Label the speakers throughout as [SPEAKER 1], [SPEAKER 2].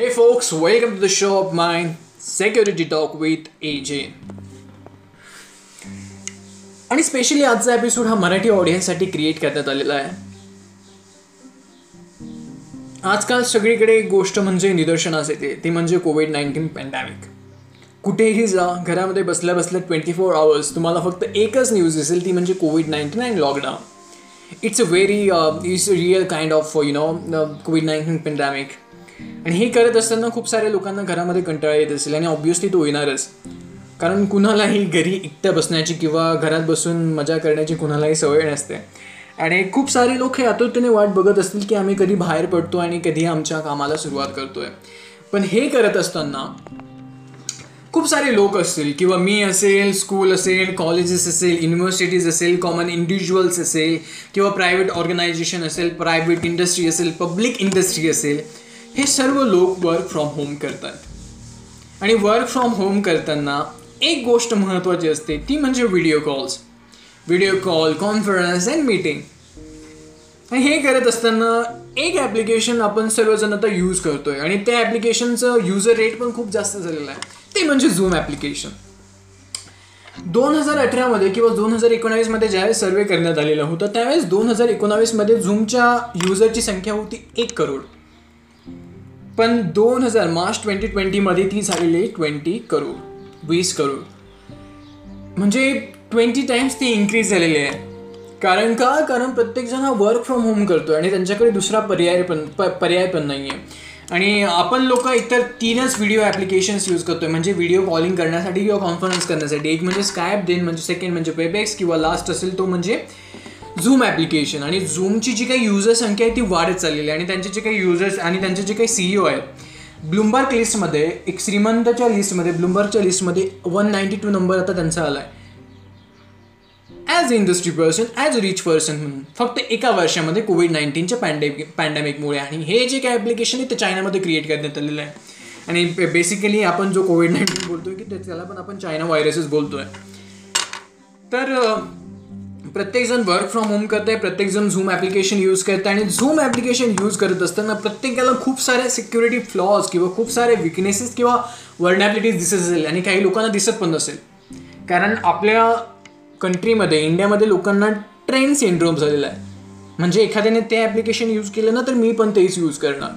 [SPEAKER 1] Hey folks, welcome to the show of mine, Security Talk with AJ. आणि specially आजचा episode हा Marathi ऑडियन्ससाठी create करण्यात आलेला आहे. आजकाल सगळीकडे एक गोष्ट म्हणजे निदर्शनास येते ती म्हणजे कोविड नाईन्टीन पॅन्डेमिक कुठेही जा घरामध्ये बसल्या बसल्या ट्वेंटी फोर आवर्स तुम्हाला फक्त एकच न्यूज दिसेल ती म्हणजे covid nineteen and lockdown it's a very it's a real kind of you know covid nineteen pandemic आणि हे करत असताना खूप साऱ्या लोकांना घरामध्ये कंटाळा येत असेल आणि ऑब्व्हियसली तो येणारच कारण कुणालाही घरी एकट्या बसण्याची किंवा घरात बसून मजा करण्याची कुणालाही सवय नसते. आणि खूप सारे लोक हे आतुरतेने वाट बघत असतील की आम्ही कधी बाहेर पडतो आणि कधी आमच्या कामाला सुरुवात करतोय. पण हे करत असताना खूप सारे लोक असतील किंवा मी असेल स्कूल असेल कॉलेजेस असेल युनिव्हर्सिटीज असेल कॉमन इंडिव्हिज्युअल्स असेल किंवा प्रायव्हेट ऑर्गनायझेशन असेल प्रायव्हेट इंडस्ट्री असेल पब्लिक इंडस्ट्री असेल हे सर्व लोक वर्क फ्रॉम होम करतात. आणि वर्क फ्रॉम होम करताना एक गोष्ट महत्त्वाची असते ती म्हणजे video calls video call conference and meeting हे करत असताना एक ॲप्लिकेशन आपण सर्वजण आता यूज करतोय. आणि त्या ॲप्लिकेशनचं युजर रेट पण खूप जास्त झालेलं आहे. ते म्हणजे झूम ॲप्लिकेशन दोन हजार अठरामध्ये किंवा दोन हजार एकोणावीसमध्ये ज्यावेळेस सर्वे करण्यात आलेला होता त्यावेळेस दोन हजार एकोणावीसमध्ये झूमच्या युजरची संख्या होती एक करोड. पण दोन हजार मार्च ट्वेंटी ट्वेंटीमध्ये ती झालेली ट्वेंटी करोड वीस करोड. म्हणजे ट्वेंटी टाइम्स ती इन्क्रीज झालेली आहे. कारण का? कारण प्रत्येकजण हा वर्क फ्रॉम होम करतो आणि त्यांच्याकडे दुसरा पर्याय पण प पर्याय पण नाही आहे आणि आपण लोक इतर तीनच व्हिडिओ ॲप्लिकेशन्स यूज करतो आहे म्हणजे व्हिडिओ कॉलिंग करण्यासाठी किंवा कॉन्फरन्स करण्यासाठी. एक म्हणजे स्कायप देन म्हणजे सेकंड म्हणजे पेबेक्स किंवा लास्ट असेल तो म्हणजे झूम ॲप्लिकेशन आणि झूमची जी काही युजर संख्या आहे ती वाढत चाललेली आहे. आणि त्यांचे जे काही युजर्स आणि त्यांचे जे काही सीईओ आहेत ब्लुमबर्ग लिस्टमध्ये एक श्रीमंतच्या लिस्टमध्ये ब्लुमबर्गच्या लिस्टमध्ये वन नाईन्टी टू नंबर आता त्यांचा आला आहे as industry person as a rich person म्हणून फक्त एका वर्षामध्ये कोविड नाईन्टीनच्या पॅन्डेमिक पॅन्डेमिकमुळे आणि हे जे काही ॲप्लिकेशन आहे ते चायनामध्ये क्रिएट करण्यात आलेलं आहे. आणि बेसिकली आपण जो कोविड नाईन्टीन बोलतोय की त्याला पण आपण चायना व्हायरसच बोलतोय. तर प्रत्येकजण वर्क फ्रॉम होम करत आहे प्रत्येकजण झूम ॲप्लिकेशन यूज करत आहे आणि झूम ॲप्लिकेशन यूज करत असताना प्रत्येकाला खूप सारे सिक्युरिटी फ्लॉज किंवा खूप सारे विकनेसेस किंवा वर्नॅबिलिटीज दिसत असेल आणि काही लोकांना दिसत पण नसेल. कारण आपल्या कंट्रीमध्ये इंडियामध्ये लोकांना ट्रेन सिंड्रोम झालेला आहे. म्हणजे एखाद्याने ते ॲप्लिकेशन यूज केलं ना तर मी पण तेच यूज करणार.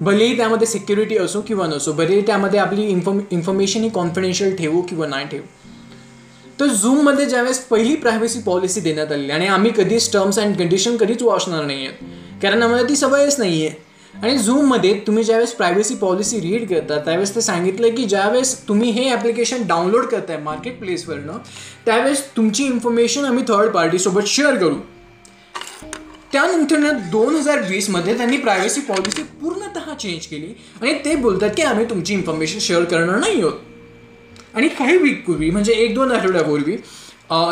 [SPEAKER 1] भलेही त्यामध्ये सिक्युरिटी असो किंवा नसो भलेही त्यामध्ये आपली इन्फॉर्म इन्फॉर्मेशन ही कॉन्फिडेन्शियल ठेवू किंवा नाही ठेवू. तर झूममध्ये ज्यावेळेस पहिली प्रायव्हसी पॉलिसी देण्यात आली आणि आम्ही कधीच टर्म्स अँड कंडिशन कधीच वाचणार नाही आहेत कारण आम्हाला ती सवयच नाही आहे आणि झूममध्ये तुम्ही ज्यावेळेस प्रायव्हसी पॉलिसी रीड करता त्यावेळेस ते सांगितलं की ज्यावेळेस तुम्ही हे ॲप्लिकेशन डाउनलोड करताय मार्केट प्लेसवरनं त्यावेळेस तुमची इन्फॉर्मेशन आम्ही थर्ड पार्टीसोबत शेअर करू. त्यानंतर दोन हजार वीसमध्ये त्यांनी प्रायव्हसी पॉलिसी पूर्णतः चेंज केली आणि ते बोलतात की आम्ही तुमची इन्फॉर्मेशन शेअर करणार नाही आहोत आणि काही वीकपूर्वी म्हणजे एक दोन आठवड्यापूर्वी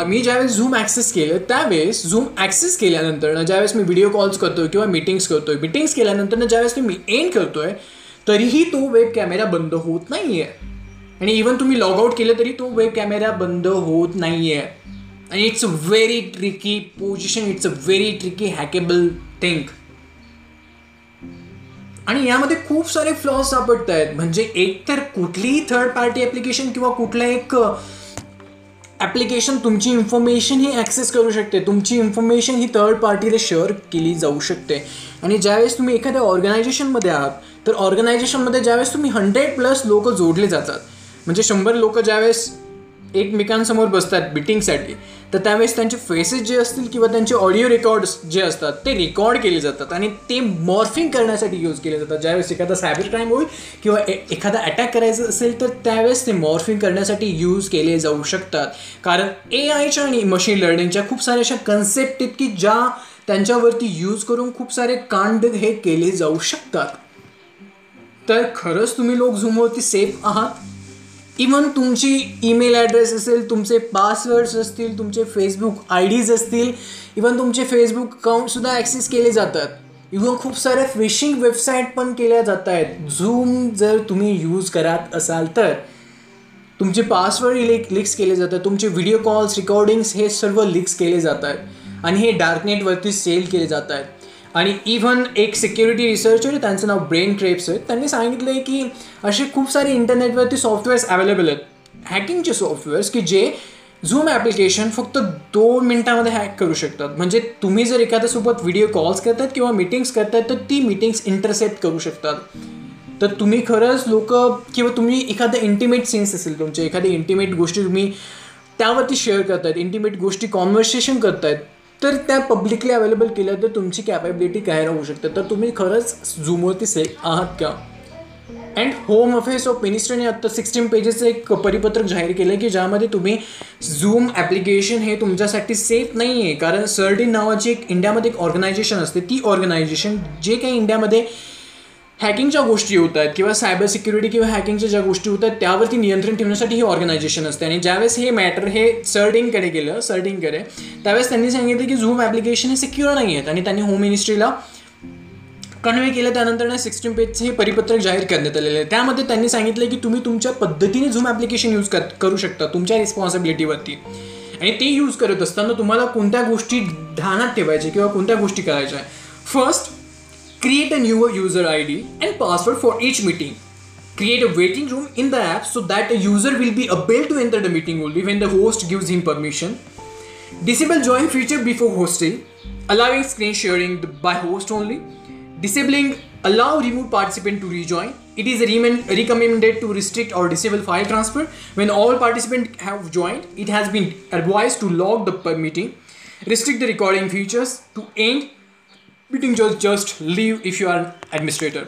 [SPEAKER 1] मी ज्यावेळेस झूम ॲक्सेस केलं त्यावेळेस झूम ॲक्सेस केल्यानंतर ज्यावेळेस मी व्हिडिओ कॉल्स करतो किंवा मीटिंग्स करतोय मीटिंग्स केल्यानंतर ज्यावेळेस मी एंड करतोय तरीही तो वेब कॅमेरा बंद होत नाही आहे आणि इवन तुम्ही लॉग आउट केलं तरी तो वेब कॅमेरा बंद होत नाही आहे आणि it's a very tricky position it's a very tricky hackable think आणि यामध्ये खूप सारे फ्लॉज सापडत आहेत म्हणजे एक तर कुठलीही थर्ड पार्टी ॲप्लिकेशन किंवा कुठला एक ॲप्लिकेशन तुमची इन्फॉर्मेशन ही ॲक्सेस करू शकते. तुमची इन्फॉर्मेशन ही थर्ड पार्टीला शेअर केली जाऊ शकते. आणि ज्यावेळेस तुम्ही एखाद्या ऑर्गनायझेशनमध्ये आहात तर ऑर्गनायझेशनमध्ये ज्यावेळेस तुम्ही हंड्रेड प्लस लोक जोडले जातात. म्हणजे शंभर लोक ज्यावेळेस एकमेकांसमोर बसतात मिटिंगसाठी तर त्यावेळेस त्यांचे फेसेस जे असतील किंवा त्यांचे ऑडिओ रेकॉर्ड्स जे असतात ते रेकॉर्ड केले जातात आणि ते मॉर्फिंग करण्यासाठी यूज केले जातात. ज्यावेळेस एखादा सायबर क्राईम होईल किंवा एखादा अटॅक करायचं असेल तर त्यावेळेस ते मॉर्फिंग करण्यासाठी यूज केले जाऊ शकतात. कारण ए आयच्या आणि मशीन लर्निंगच्या खूप साऱ्या अशा कन्सेप्ट आहेत की ज्या त्यांच्यावरती यूज करून खूप सारे कांड हे केले जाऊ शकतात. तर खरंच तुम्ही लोक झूमवरती सेफ आहात? इवन तुमची ईमेल ॲड्रेस असेल तुमचे पासवर्ड्स असतील तुमचे फेसबुक आय डीज असतील इवन तुमचे फेसबुक अकाउंटसुद्धा ॲक्सेस केले जातात. इवन खूप साऱ्या फिशिंग वेबसाईट पण केल्या जात आहेत. झूम जर तुम्ही यूज करत असाल तर. तुमचे पासवर्ड लिक लिक्स केले जातात. तुमचे व्हिडिओ कॉल्स रेकॉर्डिंग्स हे सर्व लिक्स केले जात आहेत आणि हे डार्कनेटवरती सेल केले जात आहेत आणि इव्हन एक सिक्युरिटी रिसर्चर आहे त्यांचं नाव ब्रेन क्रेप्स आहे. त्यांनी सांगितलं आहे की असे खूप सारे इंटरनेटवरती सॉफ्टवेअर्स अवेलेबल आहेत. हॅकिंगचे सॉफ्टवेअर्स की जे झूम ॲप्लिकेशन फक्त दोन मिनटामध्ये हॅक करू शकतात. म्हणजे तुम्ही जर एखाद्यासोबत व्हिडिओ कॉल्स करतात किंवा मिटिंग्स करतात तर ती मिटिंग्स इंटरसेप्ट करू शकतात. तर तुम्ही खरंच लोक किंवा तुम्ही एखादं इंटिमेट सीन्स असेल तुमचे एखादी इंटिमेट गोष्टी तुम्ही त्यावरती शेअर करतायत इंटिमेट गोष्टी कॉन्व्हर्सेशन करतायत तर त्या पब्लिकली अवेलेबल केल्या तर तुमची कॅपेबिलिटी काय राहू शकते? तर तुम्ही खरंच झूमवरती सेफ आहात का? अँड होम अफेअर्स ऑफ मिनिस्टरने आत्ता सिक्स्टीन पेजेसचं एक परिपत्रक जाहीर केलं आहे की ज्यामध्ये तुम्ही झूम ॲप्लिकेशन हे तुमच्यासाठी सेफ नाही आहे कारण सर्टिन नावाची एक इंडियामध्ये एक ऑर्गनायझेशन असते. ती ऑर्गनायझेशन जे काही इंडियामध्ये हॅकिंगच्या गोष्टी होत आहेत किंवा सायबर सिक्युरिटी किंवा हॅकिंगच्या ज्या गोष्टी होत आहेत त्यावरती नियंत्रण ठेवण्यासाठी ही ऑर्गनायझेशन असते. आणि ज्यावेळेस हे मॅटर हे सर्टिंगकडे गेलं सर्टिंगकडे त्यावेळेस त्यांनी सांगितलं की झूम ॲप्लिकेशन हे सिक्युअर नाही आहेत. आणि त्यांनी होम मिनिस्ट्रीला कन्वे केलं. त्यानंतर सिक्स्टीन पेजचं हे परिपत्रक जाहीर करण्यात आलेलं आहे. त्यामध्ये त्यांनी सांगितलं की तुम्ही तुमच्या पद्धतीने झूम ॲप्लिकेशन यूज कर करू शकता तुमच्या रिस्पॉन्सिबिलिटीवरती आणि ते यूज करत असताना तुम्हाला कोणत्या गोष्टी ध्यानात ठेवायच्या किंवा कोणत्या गोष्टी करायच्या first create a new user ID and password for each meeting. Create a waiting room in the app so that a user will be able to enter the meeting only when the host gives him permission. Disable join feature before hosting, allowing screen sharing by host only. Disabling allow remote participant to rejoin. It is recommended to restrict or disable file transfer. When all participants have joined, it has been advised to log the meeting. Restrict the recording features to end meeting just just leave if you are an administrator